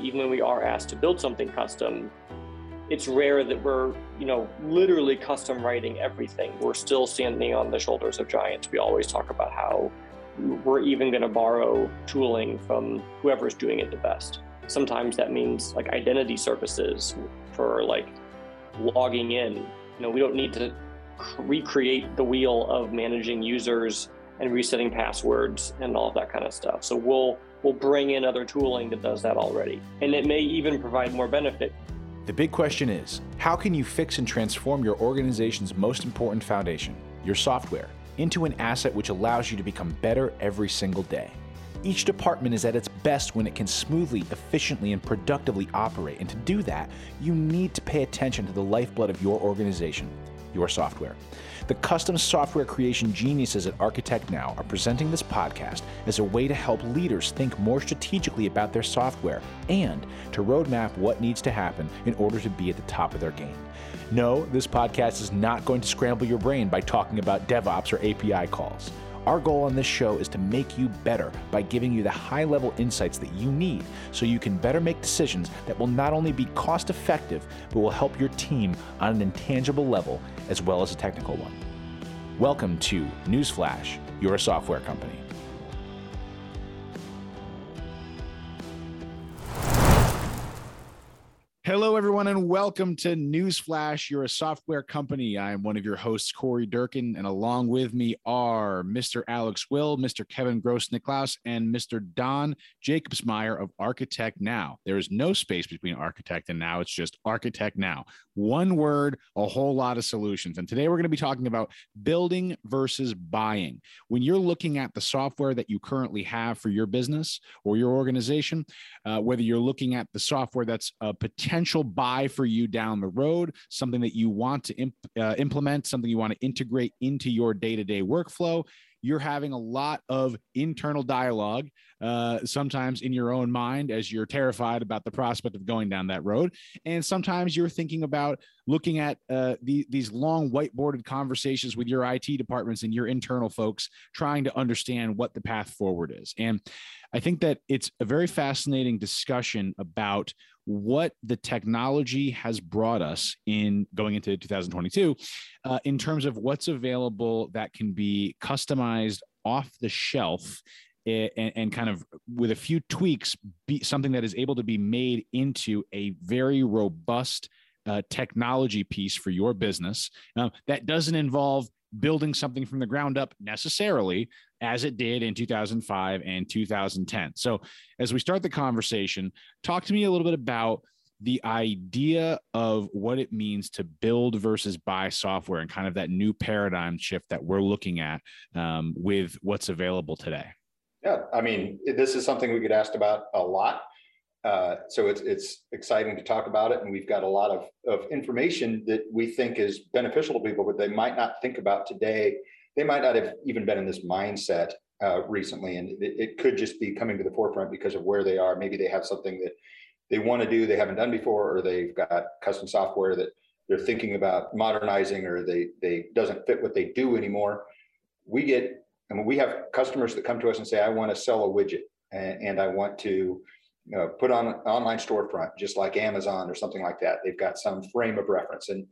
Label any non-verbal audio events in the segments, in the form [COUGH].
even when we are asked to build something custom, it's rare that we're, you know, literally custom writing everything. We're still standing on the shoulders of giants. We always talk about how we're even going to borrow tooling from whoever's doing it the best. Sometimes that means like identity services for like logging in. You know, we don't need to recreate the wheel of managing users and resetting passwords and all of that kind of stuff. So we'll we'll bring in other tooling that does that already. And it may even provide more benefit. The big question is, how can you fix and transform your organization's most important foundation, your software, into an asset which allows you to become better every single day? Each department is at its best when it can smoothly, efficiently, and productively operate. And to do that, you need to pay attention to the lifeblood of your organization, your software. The custom software creation geniuses at ArchitectNow are presenting this podcast as a way to help leaders think more strategically about their software and to roadmap what needs to happen in order to be at the top of their game. No, this podcast is not going to scramble your brain by talking about DevOps or API calls. Our goal on this show is to make you better by giving you the high level insights that you need so you can better make decisions that will not only be cost effective, but will help your team on an intangible level as well as a technical one. Welcome to Newsflash, you're a software company. Hello, everyone, and welcome to Newsflash. You're a software company. I'm one of your hosts, Corey Durkin, and along with me are Mr. Alex Will, Mr. Kevin Grossnickle, and Mr. Don Jacobsmeyer of ArchitectNow. There is no space between Architect and Now. It's just ArchitectNow. One word, a whole lot of solutions. And today we're going to be talking about building versus buying. When you're looking at the software that you currently have for your business or your organization, uh, whether you're looking at the software that's a potential potential buy for you down the road, something that you want to imp, uh, implement, something you want to integrate into your day to day workflow. You're having a lot of internal dialogue, uh, sometimes in your own mind as you're terrified about the prospect of going down that road. And sometimes you're thinking about looking at uh, the, these long whiteboarded conversations with your IT departments and your internal folks, trying to understand what the path forward is. And I think that it's a very fascinating discussion about what the technology has brought us in going into 2022 uh, in terms of what's available that can be customized off the shelf and, and, kind of with a few tweaks be something that is able to be made into a very robust uh, technology piece for your business. That doesn't involve building something from the ground up necessarily as it did in 2005 and 2010. So, as we start the conversation, talk to me a little bit about the idea of what it means to build versus buy software and kind of that new paradigm shift that we're looking at um, with what's available today. Yeah, I mean, this is something we get asked about a lot. Uh, so it's it's exciting to talk about it, and we've got a lot of of information that we think is beneficial to people, but they might not think about today. They might not have even been in this mindset uh, recently, and it, it, could just be coming to the forefront because of where they are. Maybe they have something that they want to do they haven't done before, or they've got custom software that they're thinking about modernizing, or they they doesn't fit what they do anymore. We get, I mean, we have customers that come to us and say, "I want to sell a widget, and, and I want to." Know, put on an online storefront, just like Amazon or something like that. They've got some frame of reference. And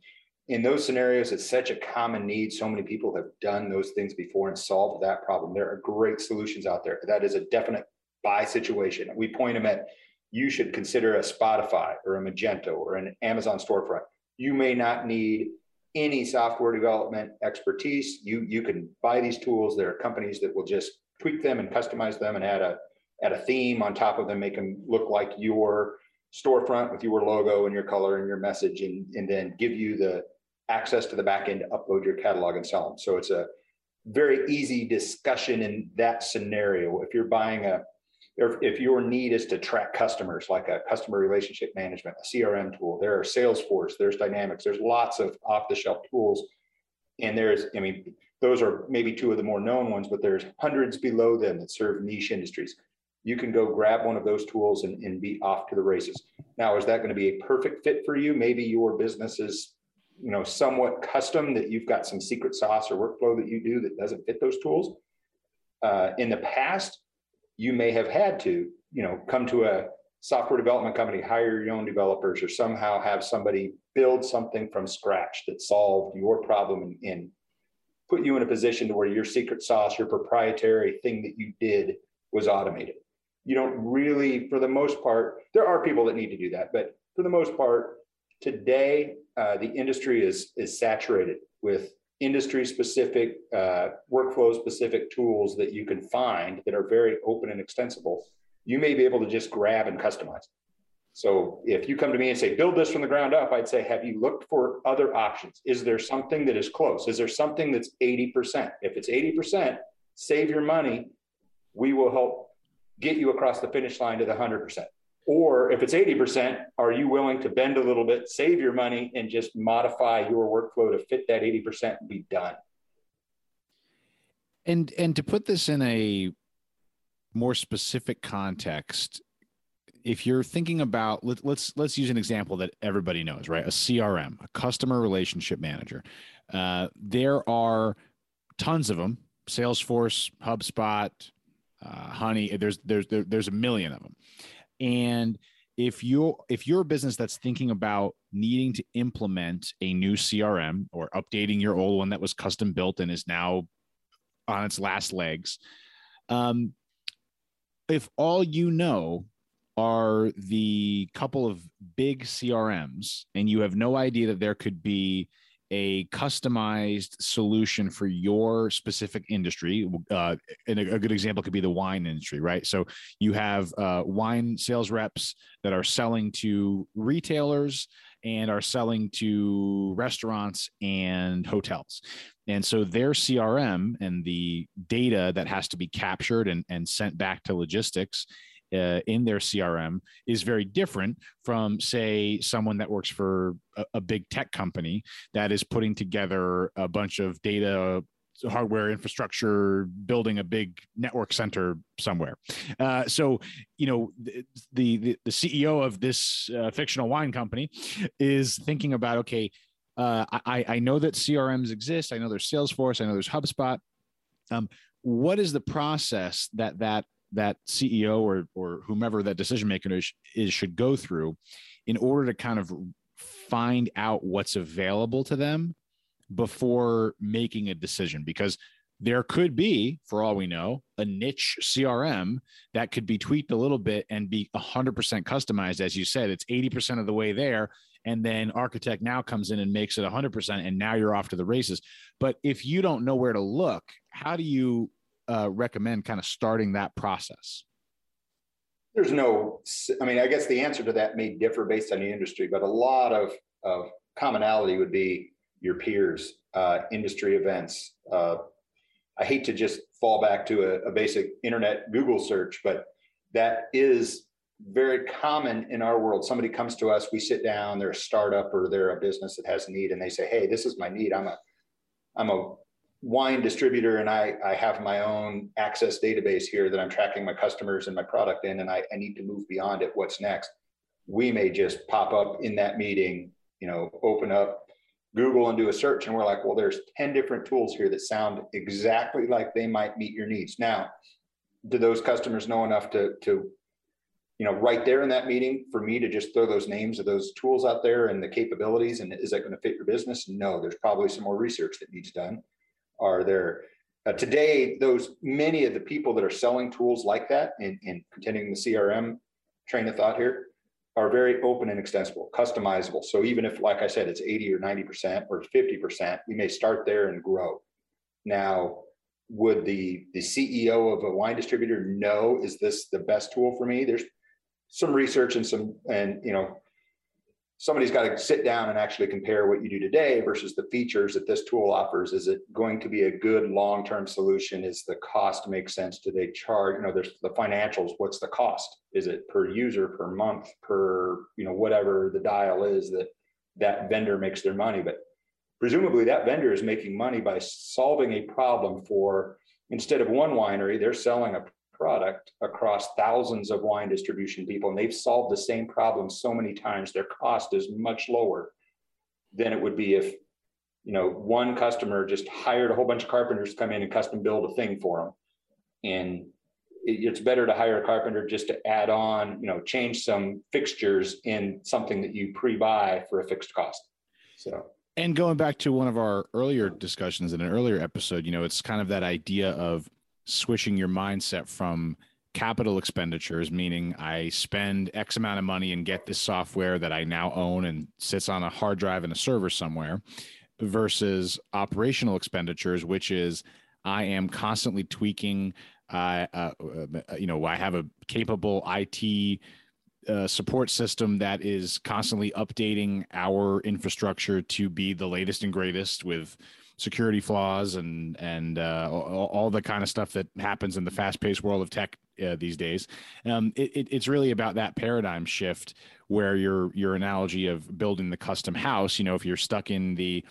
in those scenarios, it's such a common need. So many people have done those things before and solved that problem. There are great solutions out there. That is a definite buy situation. We point them at you should consider a Shopify or a Magento or an Amazon storefront. You may not need any software development expertise. You you can buy these tools. There are companies that will just tweak them and customize them and add a add a theme on top of them, make them look like your storefront with your logo and your color and your message, and, and then give you the access to the back end to upload your catalog and sell them. So it's a very easy discussion in that scenario. If you're buying a, if, if your need is to track customers, like a customer relationship management, a CRM tool, there are Salesforce, there's Dynamics, there's lots of off the shelf tools. And there's, I mean, those are maybe two of the more known ones, but there's hundreds below them that serve niche industries you can go grab one of those tools and, and be off to the races. Now, is that going to be a perfect fit for you? Maybe your business is, you know, somewhat custom that you've got some secret sauce or workflow that you do that doesn't fit those tools. Uh, in the past, you may have had to, you know, come to a software development company, hire your own developers or somehow have somebody build something from scratch that solved your problem and, and put you in a position to where your secret sauce, your proprietary thing that you did was automated. You don't really, for the most part, there are people that need to do that, but for the most part, today uh, the industry is is saturated with industry specific, uh, workflow specific tools that you can find that are very open and extensible you may be able to just grab and customize. So if you come to me and say, build this from the ground up, I'd say, have you looked for other options? Is there something that is close? Is there something that's 80%? If it's 80%, save your money. We will help get you across the finish line to the 100%. Or if it's 80%, are you willing to bend a little bit, save your money, and just modify your workflow to fit that 80% and be done? And and to put this in a more specific context, if you're thinking about let, us let's, let's use an example that everybody knows, right? A CRM, a customer relationship manager. Uh, there are tons of them. Salesforce, HubSpot, uh, Honey. There's there's there, there's a million of them, and if you if you're a business that's thinking about needing to implement a new CRM or updating your old one that was custom built and is now on its last legs, um, if all you know are the couple of big CRMs and you have no idea that there could be a customized solution for your specific industry. Uh, and a, a, good example could be the wine industry, right? So you have uh, wine sales reps that are selling to retailers and are selling to restaurants and hotels. And so their CRM and the data that has to be captured and, and sent back to logistics uh, in their CRM is very different from, say, someone that works for a, a, big tech company that is putting together a bunch of data hardware infrastructure building a big network center somewhere. Uh, so you know the, the the ceo of this uh, fictional wine company is thinking about okay uh, I, I know that crms exist. I know there's Salesforce. I know there's HubSpot. Um, what is the process that that that ceo or or whomever that decision maker is, is should go through in order to kind of find out what's available to them before making a decision because there could be, for all we know, a niche CRM that could be tweaked a little bit and be 100% customized. As you said, it's 80% of the way there. And then ArchitectNow comes in and makes it 100%, and now you're off to the races. But if you don't know where to look, how do you uh, recommend kind of starting that process? There's no, I mean, I guess the answer to that may differ based on the industry, but a lot of, of commonality would be your peers, uh, industry events. Uh, I hate to just fall back to a, a basic internet Google search, but that is very common in our world. Somebody comes to us, we sit down, they're a startup or they're a business that has a need, and they say, "Hey, this is my need. I'm a, I'm a wine distributor, and I I have my own access database here that I'm tracking my customers and my product in, and I, I need to move beyond it. What's next?" We may just pop up in that meeting, you know, open up Google and do a search, and we're like, well, there's 10 different tools here that sound exactly like they might meet your needs. Now, do those customers know enough to, to you know, right there in that meeting for me to just throw those names of those tools out there and the capabilities, and is that going to fit your business? No, there's probably some more research that needs done. Are there uh, today those many of the people that are selling tools like that and, and continuing the CRM train of thought here? are very open and extensible, customizable. So even if, like I said, it's 80 or 90% or 50%, we may start there and grow. Now, would the the CEO of a wine distributor know is this the best tool for me? There's some research and some and you know somebody's got to sit down and actually compare what you do today versus the features that this tool offers. Is it going to be a good long-term solution? Is the cost make sense? Do they charge, you know, there's the financials. What's the cost? Is it per user, per month, per, you know, whatever the dial is that that vendor makes their money. But presumably that vendor is making money by solving a problem for instead of one winery, they're selling a product across thousands of wine distribution people, and they've solved the same problem so many times, their cost is much lower than it would be if you know one customer just hired a whole bunch of carpenters to come in and custom build a thing for them. And it's better to hire a carpenter just to add on, you know, change some fixtures in something that you pre-buy for a fixed cost. So and going back to one of our earlier discussions in an earlier episode, you know, it's kind of that idea of switching your mindset from capital expenditures, meaning I spend X amount of money and get this software that I now own and sits on a hard drive in a server somewhere, versus operational expenditures, which is I am constantly tweaking. Uh, uh, you know, I have a capable IT uh, support system that is constantly updating our infrastructure to be the latest and greatest with security flaws and and uh, all, the kind of stuff that happens in the fast-paced world of tech uh, these days. Um, it, it, it's really about that paradigm shift where your your analogy of building the custom house. You know, if you're stuck in the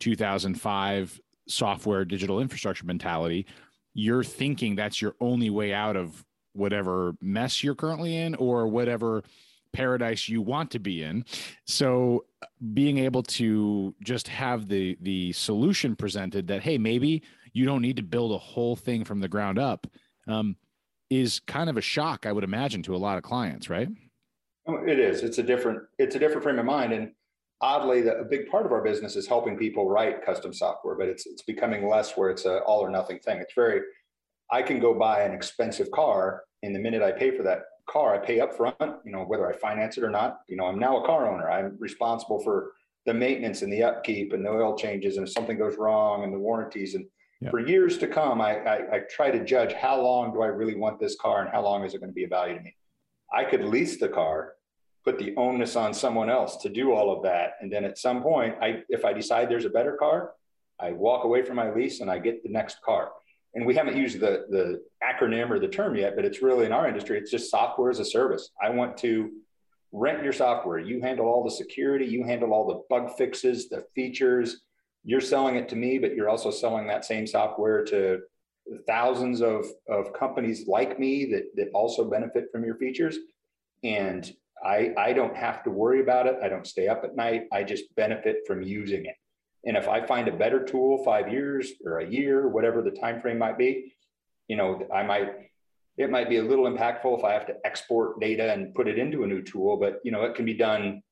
2005 software digital infrastructure mentality, you're thinking that's your only way out of whatever mess you're currently in or whatever paradise you want to be in. So being able to just have the the solution presented that hey maybe you don't need to build a whole thing from the ground up um, is kind of a shock i would imagine to a lot of clients right? Oh, it is. It's a different it's a different frame of mind. And oddly the, a big part of our business is helping people write custom software but it's it's becoming less where it's a all or nothing thing. It's very I can go buy an expensive car, and the minute I pay for that car, I pay up front, you know, whether I finance it or not. You know, I'm now a car owner. I'm responsible for the maintenance and the upkeep and the oil changes, and if something goes wrong and the warranties. And yeah. for years to come, I, I, I try to judge how long do I really want this car and how long is it going to be of value to me. I could lease the car, put the onus on someone else to do all of that, and then at some point, I if I decide there's a better car, I walk away from my lease and I get the next car and we haven't used the the acronym or the term yet, but it's really in our industry, it's just software as a service. I want to rent your software. You handle all the security, you handle all the bug fixes, the features. You're selling it to me, but you're also selling that same software to thousands of, of companies like me that, that also benefit from your features. And I, I don't have to worry about it. I don't stay up at night. I just benefit from using it. And if I find a better tool five years or a year, whatever the time frame might be, you know, I might it might be a little impactful if I have to export data and put it into a new tool, but you know, it can be done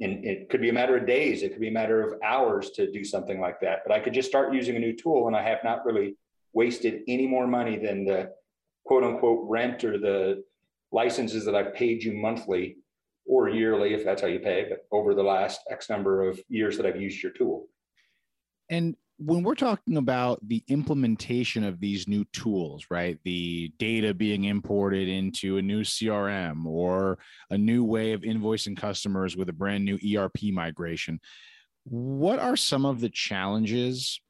in it could be a matter of days, it could be a matter of hours to do something like that. But I could just start using a new tool and I have not really wasted any more money than the quote unquote rent or the licenses that I've paid you monthly or yearly, if that's how you pay, but over the last X number of years that I've used your tool. And when we're talking about the implementation of these new tools, right? The data being imported into a new CRM or a new way of invoicing customers with a brand new ERP migration, what are some of the challenges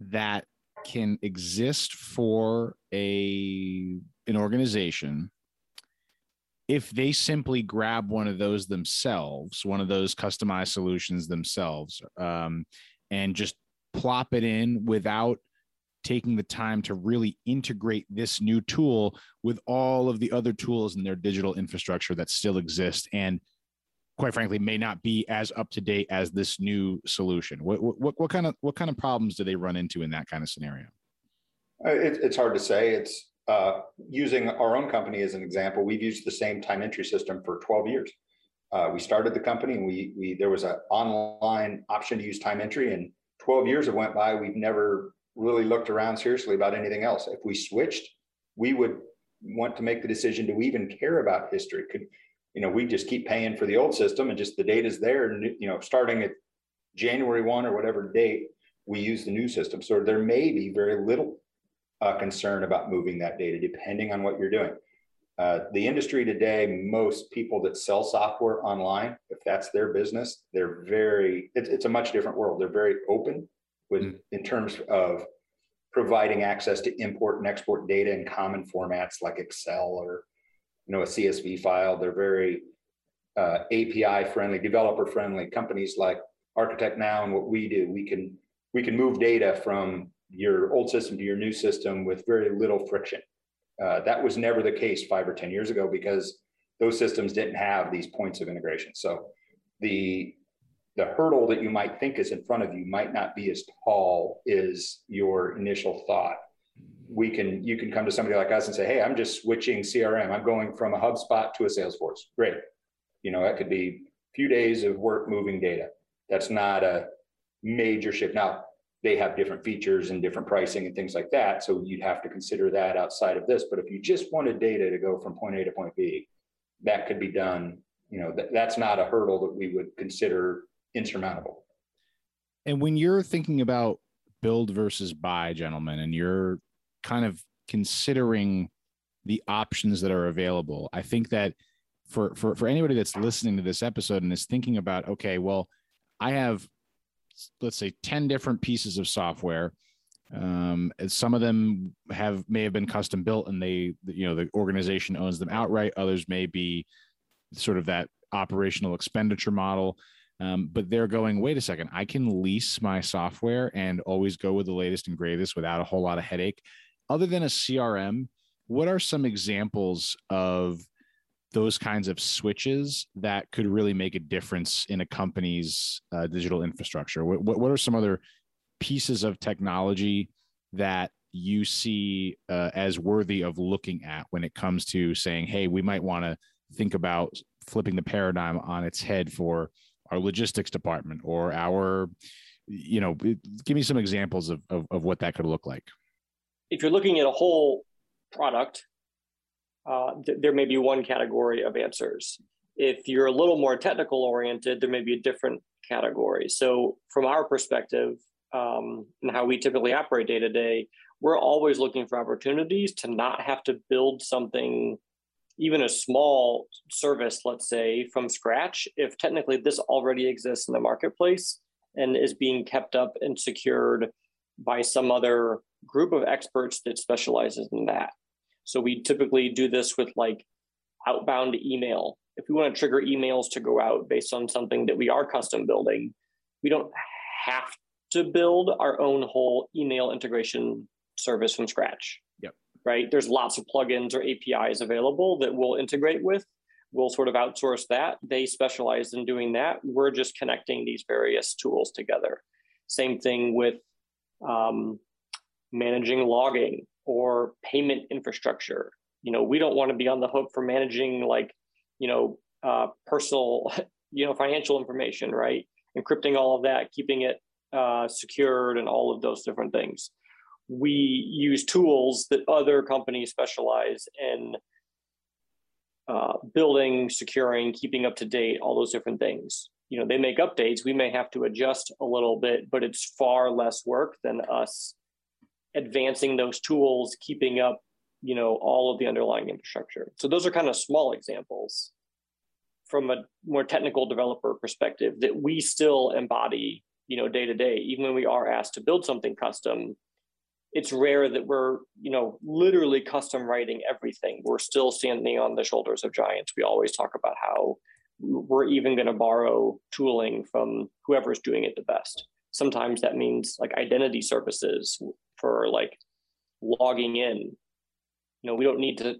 that can exist for a an organization if they simply grab one of those themselves, one of those customized solutions themselves, um, and just plop it in without taking the time to really integrate this new tool with all of the other tools in their digital infrastructure that still exist and quite frankly may not be as up to date as this new solution. What, what, what kind of what kind of problems do they run into in that kind of scenario? Uh, it, it's hard to say. It's uh, using our own company as an example we've used the same time entry system for 12 years. Uh, we started the company and we, we there was an online option to use time entry and 12 years have went by, we've never really looked around seriously about anything else. If we switched, we would want to make the decision, do we even care about history? Could, you know, we just keep paying for the old system and just the data's there and, you know, starting at January 1 or whatever date, we use the new system. So there may be very little uh, concern about moving that data depending on what you're doing. Uh, the industry today, most people that sell software online, if that's their business, they're very, it's, it's a much different world. They're very open with mm. in terms of providing access to import and export data in common formats like Excel or, you know, a CSV file. They're very uh, API friendly, developer friendly. Companies like ArchitectNow and what we do, we can we can move data from your old system to your new system with very little friction. Uh, that was never the case five or 10 years ago because those systems didn't have these points of integration. So the the hurdle that you might think is in front of you might not be as tall as your initial thought. we can you can come to somebody like us and say, hey, I'm just switching CRM. I'm going from a HubSpot to a Salesforce. Great. You know, that could be a few days of work moving data. That's not a major shift. Now, they have different features and different pricing and things like that. So you'd have to consider that outside of this. But if you just wanted data to go from point A to point B, that could be done. You know, that, that's not a hurdle that we would consider insurmountable. And when you're thinking about build versus buy, gentlemen, and you're kind of considering the options that are available, I think that for for for anybody that's listening to this episode and is thinking about, okay, well, I have let's say 10 different pieces of software. Um, some of them have may have been custom built and they you know the organization owns them outright. Others may be sort of that operational expenditure model. Um, but they're going wait a second i can lease my software and always go with the latest and greatest without a whole lot of headache. Other than a crm what are some examples of those kinds of switches that could really make a difference in a company's uh, digital infrastructure? What, what are some other pieces of technology that you see uh, as worthy of looking at when it comes to saying, hey, we might want to think about flipping the paradigm on its head for our logistics department or our, you know, give me some examples of, of, of what that could look like. If you're looking at a whole product, uh, th- there may be one category of answers. If you're a little more technical oriented, there may be a different category. So, from our perspective um, and how we typically operate day to day, we're always looking for opportunities to not have to build something, even a small service, let's say, from scratch, if technically this already exists in the marketplace and is being kept up and secured by some other group of experts that specializes in that. So we typically do this with like outbound email. If we want to trigger emails to go out based on something that we are custom building, we don't have to build our own whole email integration service from scratch. Yep. Right. There's lots of plugins or APIs available that we'll integrate with. We'll sort of outsource that. They specialize in doing that. We're just connecting these various tools together. Same thing with um, managing logging or payment infrastructure. You know, we don't want to be on the hook for managing like, you know, uh, personal, [LAUGHS] you know, financial information, right? Encrypting all of that, keeping it uh, secured, and all of those different things. We use tools that other companies specialize in uh, building, securing, keeping up to date, all those different things. You know, they make updates. We may have to adjust a little bit, but it's far less work than us advancing those tools, keeping up, you know, all of the underlying infrastructure. So those are kind of small examples from a more technical developer perspective that we still embody, you know, day to day, even when we are asked to build something custom. It's rare that we're, you know, literally custom writing everything. We're still standing on the shoulders of giants. We always talk about how we're even going to borrow tooling from whoever's doing it the best. Sometimes that means like identity services for like logging in. You know, we don't need to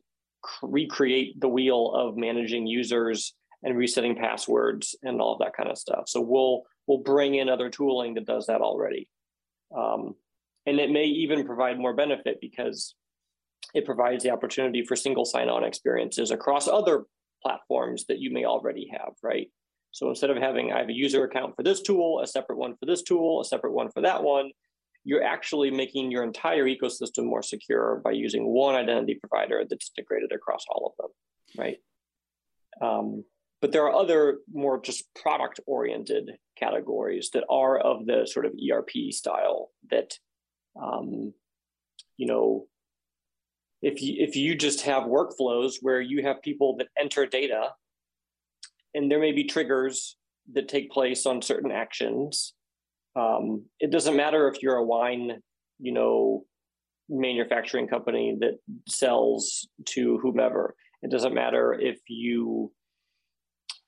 recreate the wheel of managing users and resetting passwords and all of that kind of stuff. So we'll we'll bring in other tooling that does that already, um, and it may even provide more benefit because it provides the opportunity for single sign-on experiences across other platforms that you may already have, right? So instead of having I have a user account for this tool, a separate one for this tool, a separate one for that one, you're actually making your entire ecosystem more secure by using one identity provider that's integrated across all of them, right? Um, but there are other more just product oriented categories that are of the sort of ERP style that, um, you know, if you if you just have workflows where you have people that enter data, and there may be triggers that take place on certain actions, um, it doesn't matter if you're a wine, you know, manufacturing company that sells to whomever. It doesn't matter if you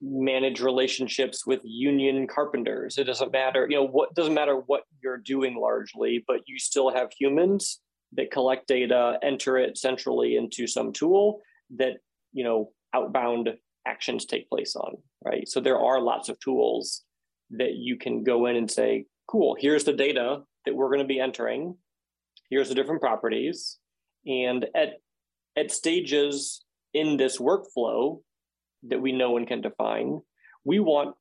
manage relationships with union carpenters. It doesn't matter, you know, what doesn't matter what you're doing largely, but you still have humans that collect data, enter it centrally into some tool that, you know, outbound actions take place on, right? So there are lots of tools that you can go in and say, cool, here's the data that we're going to be entering. Here's the different properties. And at at stages in this workflow that we know and can define, we want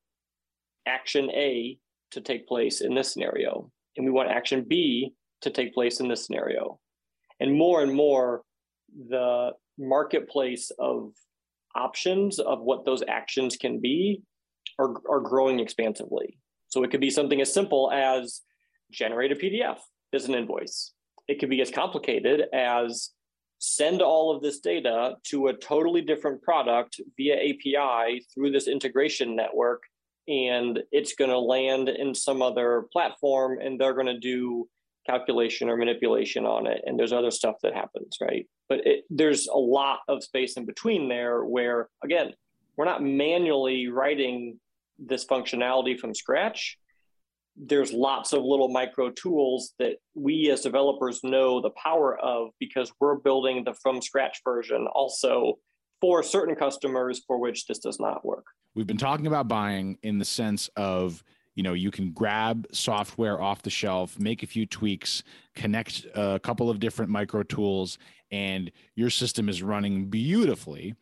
action A to take place in this scenario, and we want action B to take place in this scenario. And more and more, the marketplace of options of what those actions can be are, are growing expansively. So it could be something as simple as generate a PDF as an invoice. It could be as complicated as send all of this data to a totally different product via API through this integration network, and it's going to land in some other platform and they're going to do calculation or manipulation on it. And there's other stuff that happens, right? But it, there's a lot of space in between there where, again, we're not manually writing this functionality from scratch there's lots of little micro tools that we as developers know the power of because we're building the from scratch version also for certain customers for which this does not work. We've been talking about buying in the sense of you know you can grab software off the shelf make a few tweaks connect a couple of different micro tools and your system is running beautifully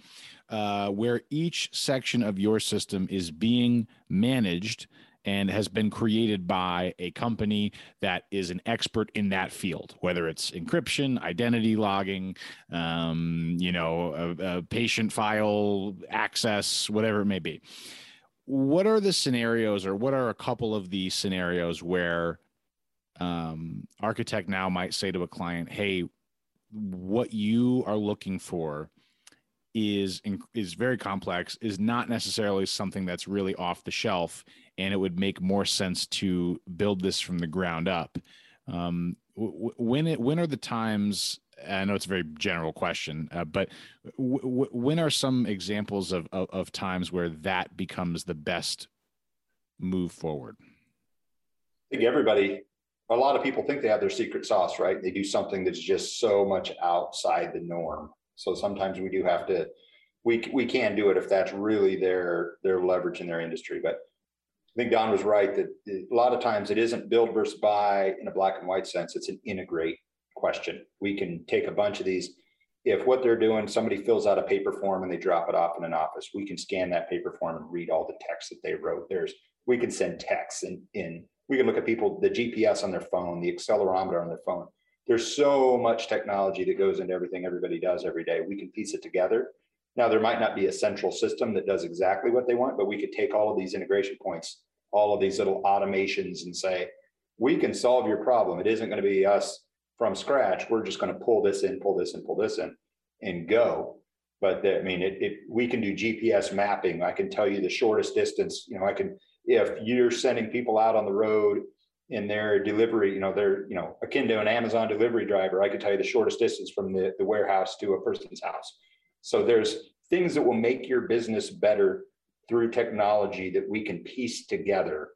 uh, where each section of your system is being managed and has been created by a company that is an expert in that field, whether it's encryption, identity logging, um, you know, a, a patient file access, whatever it may be. What are the scenarios, or what are a couple of the scenarios where um, ArchitectNow might say to a client, "Hey, what you are looking for is is very complex is not necessarily something that's really off the shelf and it would make more sense to build this from the ground up. Um, when it when are the times i know it's a very general question uh, but w- w- when are some examples of, of, of times where that becomes the best move forward i think everybody a lot of people think they have their secret sauce right they do something that's just so much outside the norm so sometimes we do have to, we, we can do it if that's really their, their leverage in their industry. But I think Don was right that a lot of times it isn't build versus buy in a black and white sense. It's an integrate question. We can take a bunch of these. If what they're doing, somebody fills out a paper form and they drop it off in an office, we can scan that paper form and read all the text that they wrote. There's, we can send texts in, in we can look at people, the GPS on their phone, the accelerometer on their phone there's so much technology that goes into everything everybody does every day. We can piece it together. Now, there might not be a central system that does exactly what they want, but we could take all of these integration points, all of these little automations, and say, we can solve your problem. It isn't going to be us from scratch. We're just going to pull this in, pull this in, pull this in, and go. But I mean, it, it, we can do GPS mapping. I can tell you the shortest distance. You know, I can if you're sending people out on the road in their delivery, you know, they're, you know, akin to an Amazon delivery driver, I could tell you the shortest distance from the, the warehouse to a person's house. So there's things that will make your business better through technology that we can piece together,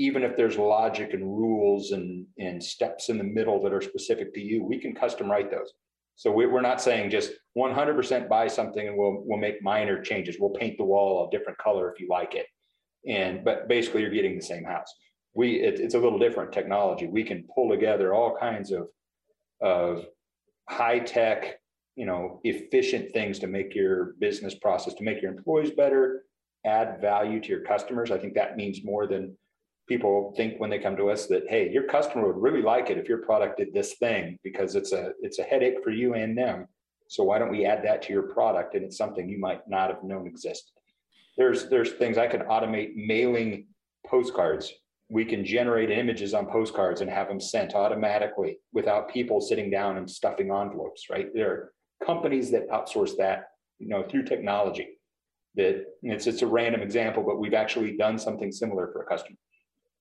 even if there's logic and rules and, and steps in the middle that are specific to you, we can custom write those. So we, are not saying just 100% buy something and we'll, we'll make minor changes. We'll paint the wall a different color if you like it. And, but basically you're getting the same house we it, it's a little different technology. We can pull together all kinds of of high tech, you know, efficient things to make your business process, to make your employees better, add value to your customers. I think that means more than people think when they come to us that hey, your customer would really like it if your product did this thing because it's a it's a headache for you and them. So why don't we add that to your product? And it's something you might not have known existed. There's there's things I can automate mailing postcards we can generate images on postcards and have them sent automatically without people sitting down and stuffing envelopes, right? There are companies that outsource that, you know, through technology. That it's it's a random example, but we've actually done something similar for a customer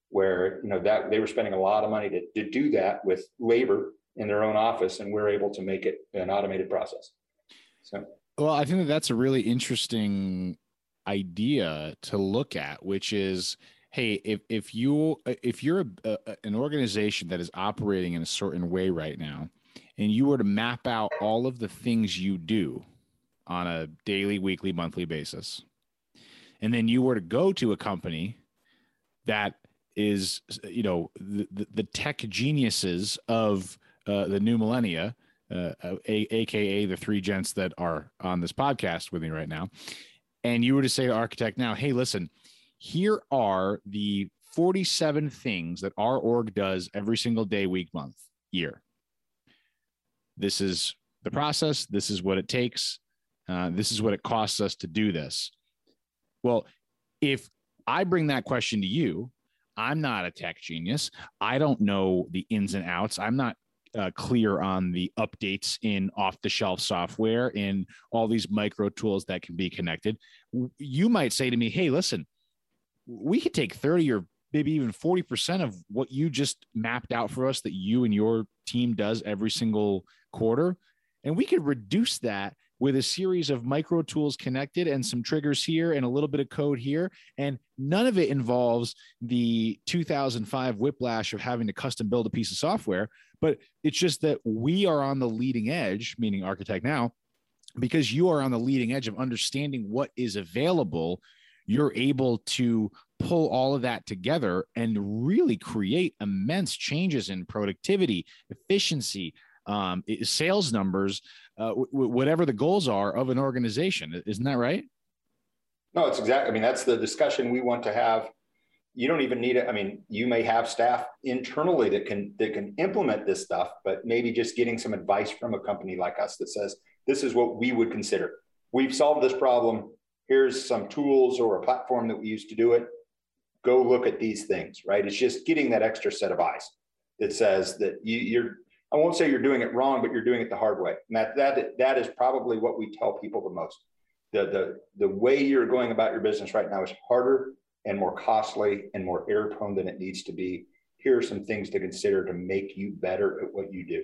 where you know that they were spending a lot of money to, to do that with labor in their own office, and we're able to make it an automated process. So well, I think that that's a really interesting idea to look at, which is hey if if you if you're a, a, an organization that is operating in a certain way right now and you were to map out all of the things you do on a daily weekly monthly basis and then you were to go to a company that is you know the, the, tech geniuses of uh, the new millennia uh, a, aka the three gents that are on this podcast with me right now, and you were to say to ArchitectNow, hey, listen, here are the 47 things that our org does every single day, week, month, year. This is the process. This is what it takes. Uh, this is what it costs us to do this. Well, if I bring that question to you, I'm not a tech genius. I don't know the ins and outs. I'm not uh, clear on the updates in off the shelf software in all these micro tools that can be connected. You might say to me, hey, listen, we could take 30 or maybe even 40% of what you just mapped out for us that you and your team does every single quarter. And we could reduce that with a series of micro tools connected and some triggers here and a little bit of code here. And none of it involves the 2005 whiplash of having to custom build a piece of software. But it's just that we are on the leading edge, meaning ArchitectNow, because you are on the leading edge of understanding what is available. You're able to pull all of that together and really create immense changes in productivity, efficiency, um, sales numbers, uh, w- whatever the goals are of an organization. Isn't that right? No, it's exactly. I mean, that's the discussion we want to have. You don't even need it. I mean, you may have staff internally that can that can implement this stuff, but maybe just getting some advice from a company like us that says this is what we would consider. We've solved this problem. Here's some tools or a platform that we use to do it. Go look at these things. Right? It's just getting that extra set of eyes that says that you, you're I won't say you're doing it wrong, but you're doing it the hard way. And that that that is probably what we tell people the most. The the the way you're going about your business right now is harder and more costly and more error prone than it needs to be. Here are some things to consider to make you better at what you do.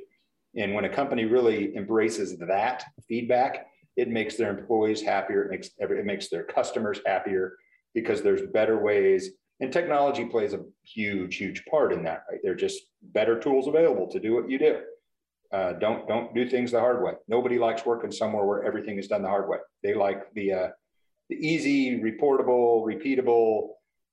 And when a company really embraces that feedback, it makes their employees happier. It makes every, it makes their customers happier because there's better ways and technology plays a huge, huge part in that, right? They're just better tools available to do what you do. Uh, don't don't do things the hard way. Nobody likes working somewhere where everything is done the hard way. They like the uh, the easy, reportable, repeatable,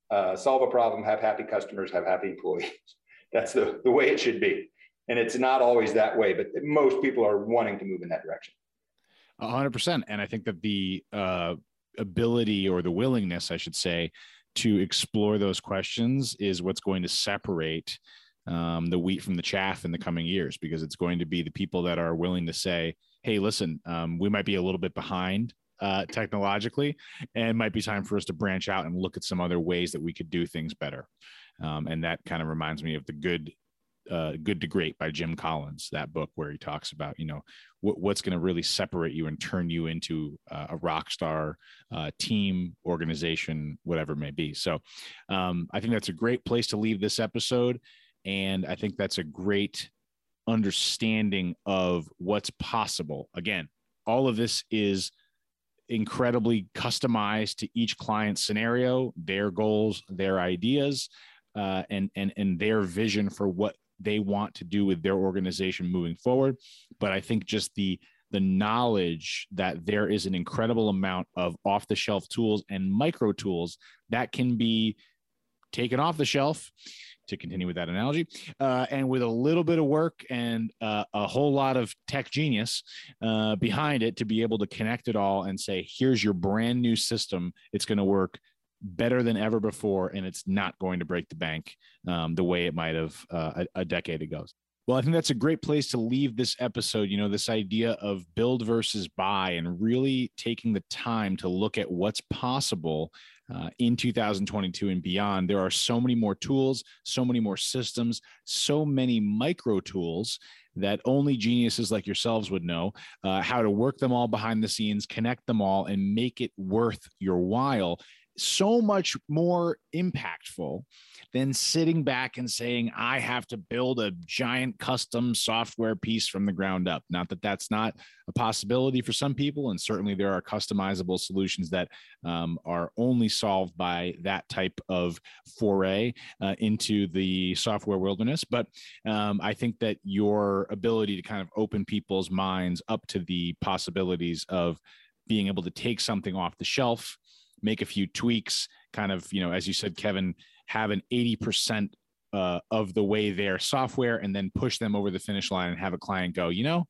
uh, solve a problem, have happy customers, have happy employees. [LAUGHS] That's the, the way it should be. And it's not always that way, but most people are wanting to move in that direction. A hundred percent. And I think that the uh, ability or the willingness, I should say, to explore those questions is what's going to separate um, the wheat from the chaff in the coming years because it's going to be the people that are willing to say hey listen um, we might be a little bit behind uh, technologically and might be time for us to branch out and look at some other ways that we could do things better. Um, and that kind of reminds me of the good uh, Good to Great by Jim Collins, that book where he talks about, you know, what, what's going to really separate you and turn you into uh, a rock star uh, team, organization, whatever it may be. So um, I think that's a great place to leave this episode. And I think that's a great understanding of what's possible. Again, all of this is incredibly customized to each client scenario, their goals, their ideas. Uh, and and and their vision for what they want to do with their organization moving forward. But I think just the the knowledge that there is an incredible amount of off the shelf tools and micro tools that can be taken off the shelf to continue with that analogy uh, and with a little bit of work and uh, a whole lot of tech genius uh, behind it to be able to connect it all and say here's your brand new system it's going to work better than ever before, and it's not going to break the bank um, the way it might have uh, a, a decade ago. Well, I think that's a great place to leave this episode. You know, this idea of build versus buy and really taking the time to look at what's possible uh, in 2022 and beyond. There are so many more tools, so many more systems, so many micro tools that only geniuses like yourselves would know uh, how to work them all behind the scenes, connect them all, and make it worth your while so much more impactful than sitting back and saying, I have to build a giant custom software piece from the ground up. Not that that's not a possibility for some people. And certainly there are customizable solutions that um, are only solved by that type of foray uh, into the software wilderness. But um, I think that your ability to kind of open people's minds up to the possibilities of being able to take something off the shelf make a few tweaks, kind of, you know, as you said, Kevin, have an 80% uh, of the way their software and then push them over the finish line and have a client go, you know,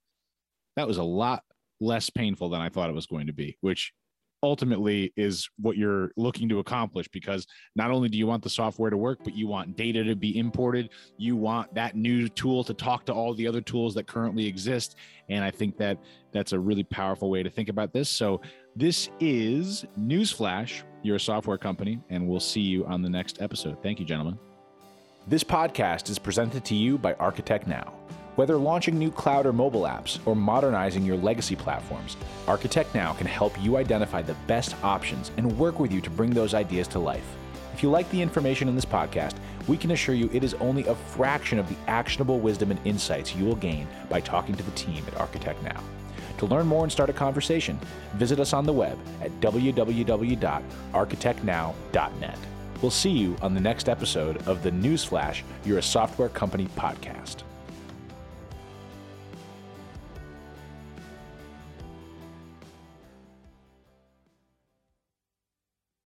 that was a lot less painful than I thought it was going to be, which ultimately is what you're looking to accomplish because not only do you want the software to work but you want data to be imported. You want that new tool to talk to all the other tools that currently exist. And i think that that's a really powerful way to think about this. So this is newsflash you're a software company and we'll see you on the next episode. Thank you gentlemen. This podcast is presented to you by ArchitectNow whether launching new cloud or mobile apps or modernizing your legacy platforms, ArchitectNow can help you identify the best options and work with you to bring those ideas to life. If you like the information in this podcast, we can assure you it is only a fraction of the actionable wisdom and insights you will gain by talking to the team at ArchitectNow. To learn more and start a conversation, visit us on the web at www.architectnow.net. We'll see you on the next episode of the Newsflash You're a Software Company podcast.